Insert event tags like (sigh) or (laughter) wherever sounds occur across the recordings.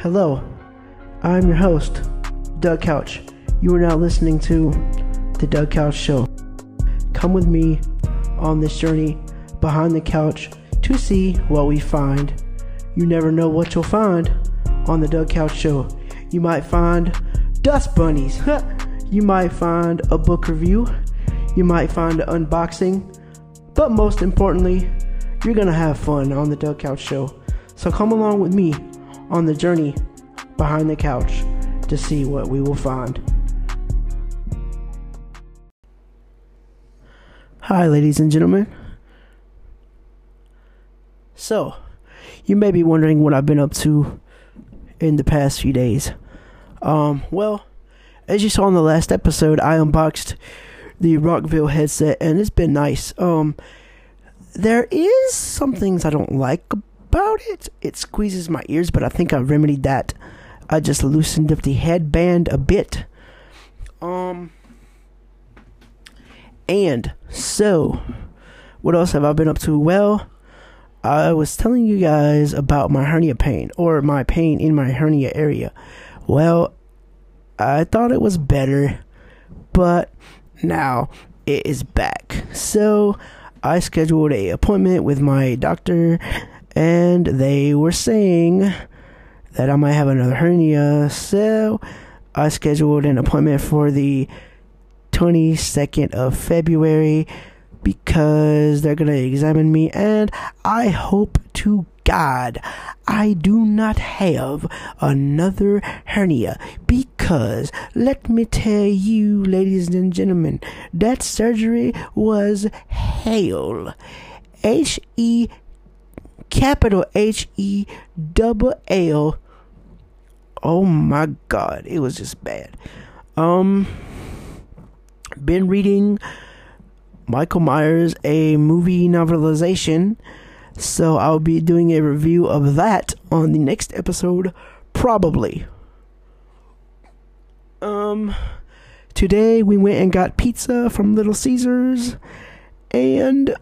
Hello, I'm your host, Doug Couch. You are now listening to The Doug Couch Show. Come with me on this journey behind the couch to see what we find. You never know what you'll find on The Doug Couch Show. You might find dust bunnies, (laughs) you might find a book review, you might find an unboxing, but most importantly, you're gonna have fun on The Doug Couch Show. So come along with me on the journey behind the couch to see what we will find. Hi, ladies and gentlemen. So, you may be wondering what I've been up to in the past few days. Um, well, as you saw in the last episode, I unboxed the Rockville headset and it's been nice. Um, there is some things I don't like about it. It squeezes my ears, but I think I remedied that. I just loosened up the headband a bit. Um and so what else have I been up to? Well, I was telling you guys about my hernia pain or my pain in my hernia area. Well, I thought it was better, but now it is back. So I scheduled a appointment with my doctor and they were saying that I might have another hernia. So I scheduled an appointment for the 22nd of February because they're going to examine me and I hope to God I do not have another hernia because let me tell you ladies and gentlemen that surgery was hell H E capital H E double L. Oh my god, it was just bad. Um been reading Michael Myers a movie novelization. So I'll be doing a review of that on the next episode probably. Um today we went and got pizza from Little Caesars and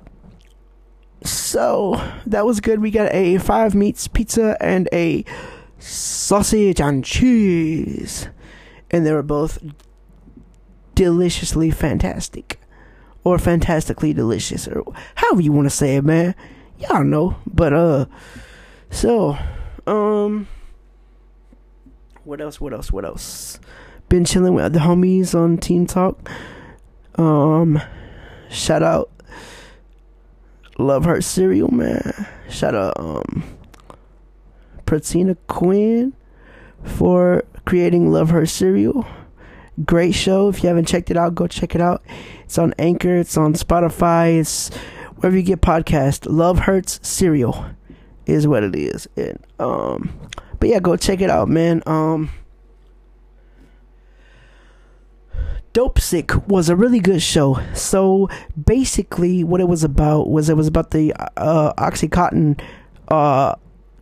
so that was good. We got a five meats pizza and a sausage and cheese. And they were both deliciously fantastic. Or fantastically delicious. Or however you want to say it, man. Y'all know. But uh so um what else, what else, what else? Been chilling with the homies on Team Talk. Um shout out Love Hurt Cereal, man. Shout out um Pratina Quinn for creating Love Hurt Cereal. Great show. If you haven't checked it out, go check it out. It's on Anchor, it's on Spotify, it's wherever you get podcast. Love Hurts Cereal is what it is. And um but yeah, go check it out, man. Um Dopesick was a really good show. So basically, what it was about was it was about the uh, OxyContin uh,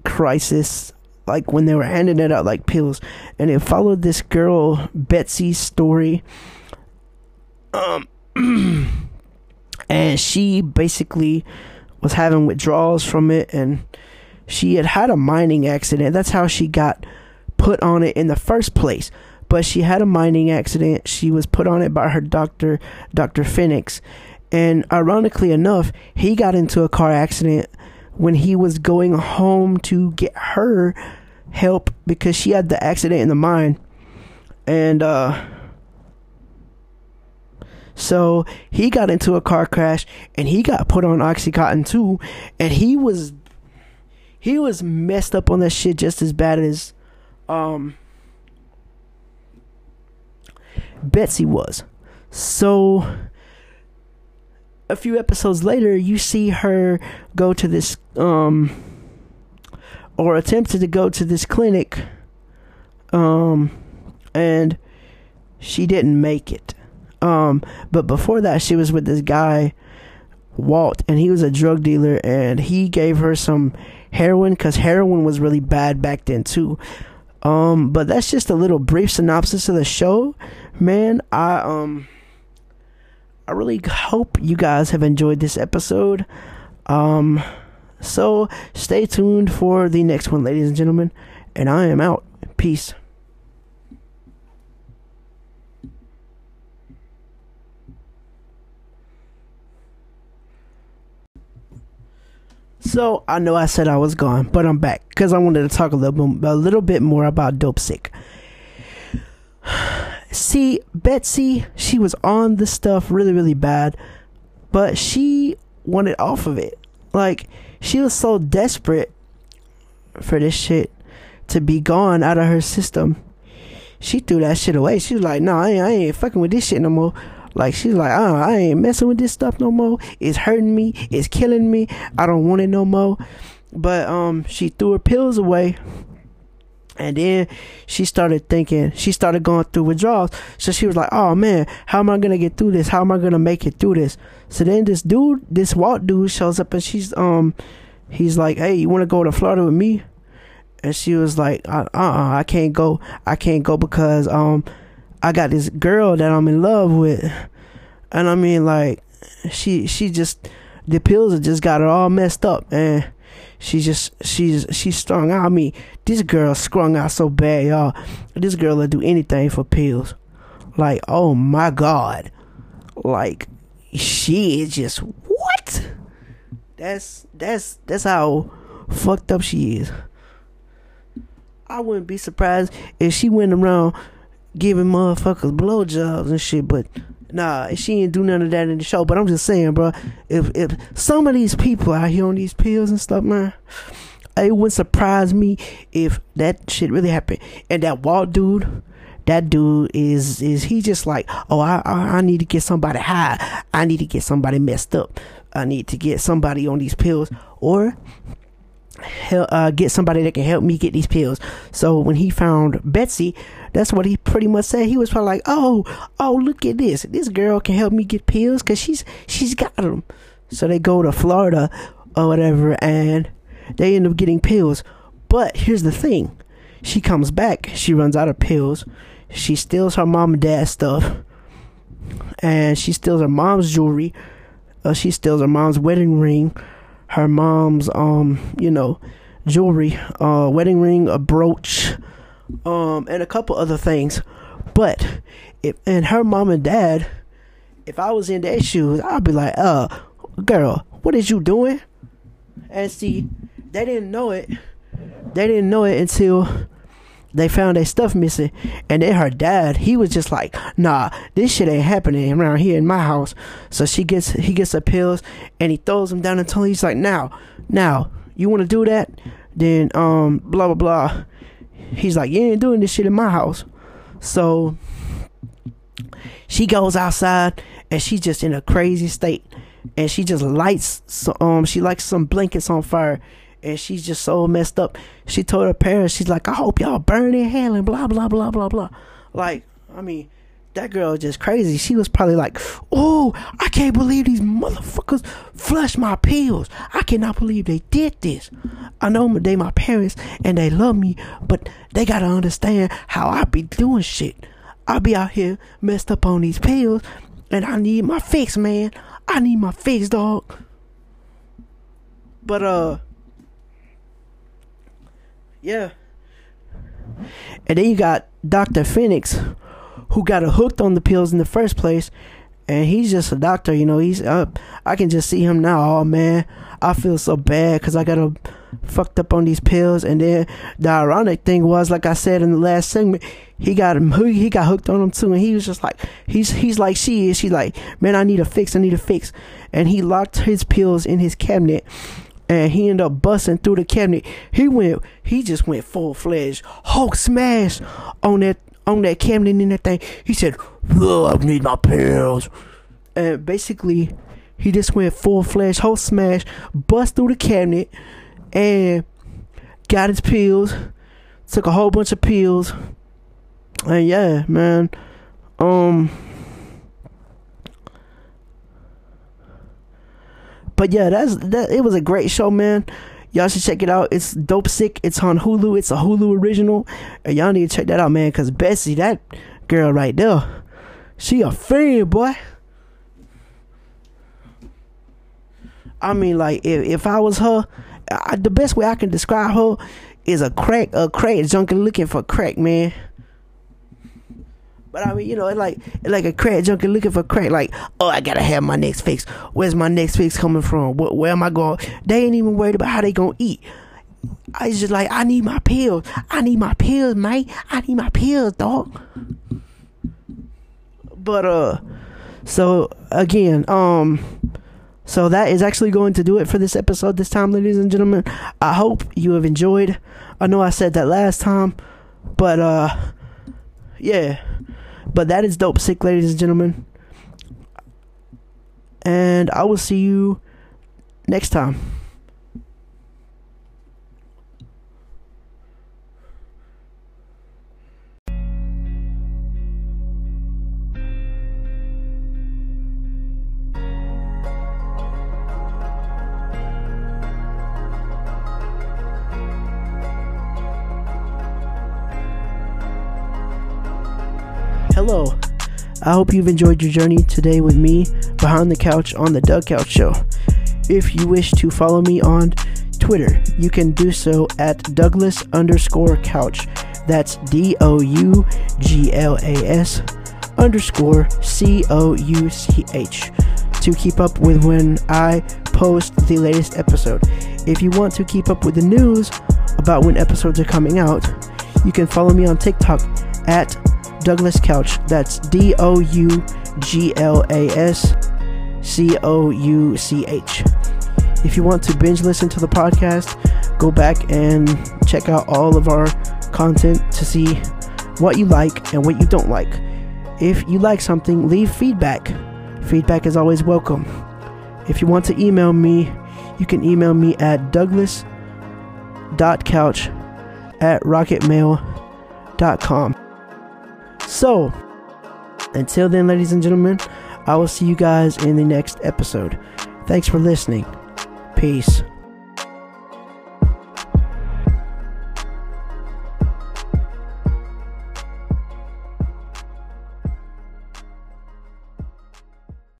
crisis, like when they were handing it out like pills, and it followed this girl Betsy's story. Um, (clears throat) and she basically was having withdrawals from it, and she had had a mining accident. That's how she got put on it in the first place but she had a mining accident. She was put on it by her doctor, Dr. Finnix. And ironically enough, he got into a car accident when he was going home to get her help because she had the accident in the mine. And uh so he got into a car crash and he got put on oxycontin too and he was he was messed up on that shit just as bad as um Betsy was. So a few episodes later, you see her go to this um or attempted to go to this clinic um and she didn't make it. Um but before that she was with this guy Walt and he was a drug dealer and he gave her some heroin cuz heroin was really bad back then too. Um, but that's just a little brief synopsis of the show. Man, I um I really hope you guys have enjoyed this episode. Um so stay tuned for the next one, ladies and gentlemen. And I am out. Peace. So I know I said I was gone, but I'm back because I wanted to talk a little bit, a little bit more about Dope Sick. (sighs) See, Betsy, she was on the stuff really, really bad, but she wanted off of it. Like she was so desperate for this shit to be gone out of her system. She threw that shit away. She was like, "No, I I ain't fucking with this shit no more." Like she's like, oh, I ain't messing with this stuff no more. It's hurting me. It's killing me. I don't want it no more. But um, she threw her pills away. And then she started thinking, she started going through withdrawals. So she was like, oh man, how am I going to get through this? How am I going to make it through this? So then this dude, this Walt dude shows up and she's, um, he's like, hey, you want to go to Florida with me? And she was like, uh uh, I can't go. I can't go because, um, I got this girl that I'm in love with, and I mean like she she just the pills have just got her all messed up, and she just she's she's strung out. I mean this girl strung out so bad, y'all. This girl will do anything for pills. Like oh my god, like she is just what? That's that's that's how fucked up she is. I wouldn't be surprised if she went around giving motherfuckers blowjobs and shit, but nah, she ain't do none of that in the show. But I'm just saying, bro, if if some of these people out here on these pills and stuff, man, it wouldn't surprise me if that shit really happened. And that Walt dude, that dude is is he just like, oh, I I, I need to get somebody high, I need to get somebody messed up, I need to get somebody on these pills, or help, uh, get somebody that can help me get these pills. So when he found Betsy, that's what he pretty much said. He was probably like, "Oh, oh, look at this! This girl can help me get pills because she's she's got them." So they go to Florida or whatever, and they end up getting pills. But here's the thing: she comes back, she runs out of pills, she steals her mom and dad's stuff, and she steals her mom's jewelry. Uh, she steals her mom's wedding ring her mom's um you know jewelry uh wedding ring a brooch um and a couple other things. But if and her mom and dad if i was in their shoes i'd be like uh girl what is you doing? And see they didn't know it. They didn't know it until they found their stuff missing and then her dad he was just like nah this shit ain't happening around here in my house. So she gets he gets the pills and he throws them down until he's like now now you want to do that? Then um blah blah blah. He's like you ain't doing this shit in my house. So she goes outside and she's just in a crazy state and she just lights um she likes some blankets on fire and she's just so messed up. She told her parents, she's like, I hope y'all burn in hell and blah blah blah blah blah. Like, I mean, that girl just crazy. She was probably like, Oh, I can't believe these motherfuckers flushed my pills. I cannot believe they did this. I know they my parents and they love me, but they gotta understand how I be doing shit. I be out here messed up on these pills and I need my fix, man. I need my fix, dog. But uh yeah. And then you got Dr. Finnix, who got hooked on the pills in the first place. And he's just a doctor, you know. He's uh, I can just see him now. Oh man, I feel so bad because I got a fucked up on these pills. And then the ironic thing was, like I said in the last segment, he got him. He got hooked on them too, and he was just like, he's he's like she is. She's like, man, I need a fix. I need a fix. And he locked his pills in his cabinet and he ended up busting through the cabinet. He went, he just went full fledged Hulk smash on that on that cabinet and that thing. He said, "I need my pills," and basically, he just went full fledged Hulk smash, bust through the cabinet, and got his pills. Took a whole bunch of pills, and yeah, man, um. But yeah, that's that. It was a great show, man. Y'all should check it out. It's dope sick. It's on Hulu. It's a Hulu original. And y'all need to check that out, man. Cause Bessie, that girl right there, she a fan, boy. I mean, like if if I was her, I, the best way I can describe her is a crack, a crack junkie looking for crack, man. But I mean, you know, it's like it's like a crack junkie looking for crack. Like, oh, I gotta have my next fix. Where's my next fix coming from? Where, where am I going? They ain't even worried about how they gonna eat. I just like, I need my pills. I need my pills, mate. I need my pills, dog. But uh, so again, um, so that is actually going to do it for this episode this time, ladies and gentlemen. I hope you have enjoyed. I know I said that last time, but uh, yeah. But that is dope sick, ladies and gentlemen. And I will see you next time. I hope you've enjoyed your journey today with me behind the couch on the Doug Couch Show. If you wish to follow me on Twitter, you can do so at Douglas underscore couch. That's D O U G L A S underscore C O U C H to keep up with when I post the latest episode. If you want to keep up with the news about when episodes are coming out, you can follow me on TikTok at Douglas Couch. That's D O U G L A S C O U C H. If you want to binge listen to the podcast, go back and check out all of our content to see what you like and what you don't like. If you like something, leave feedback. Feedback is always welcome. If you want to email me, you can email me at douglas.couch at rocketmail.com. So, until then, ladies and gentlemen, I will see you guys in the next episode. Thanks for listening. Peace.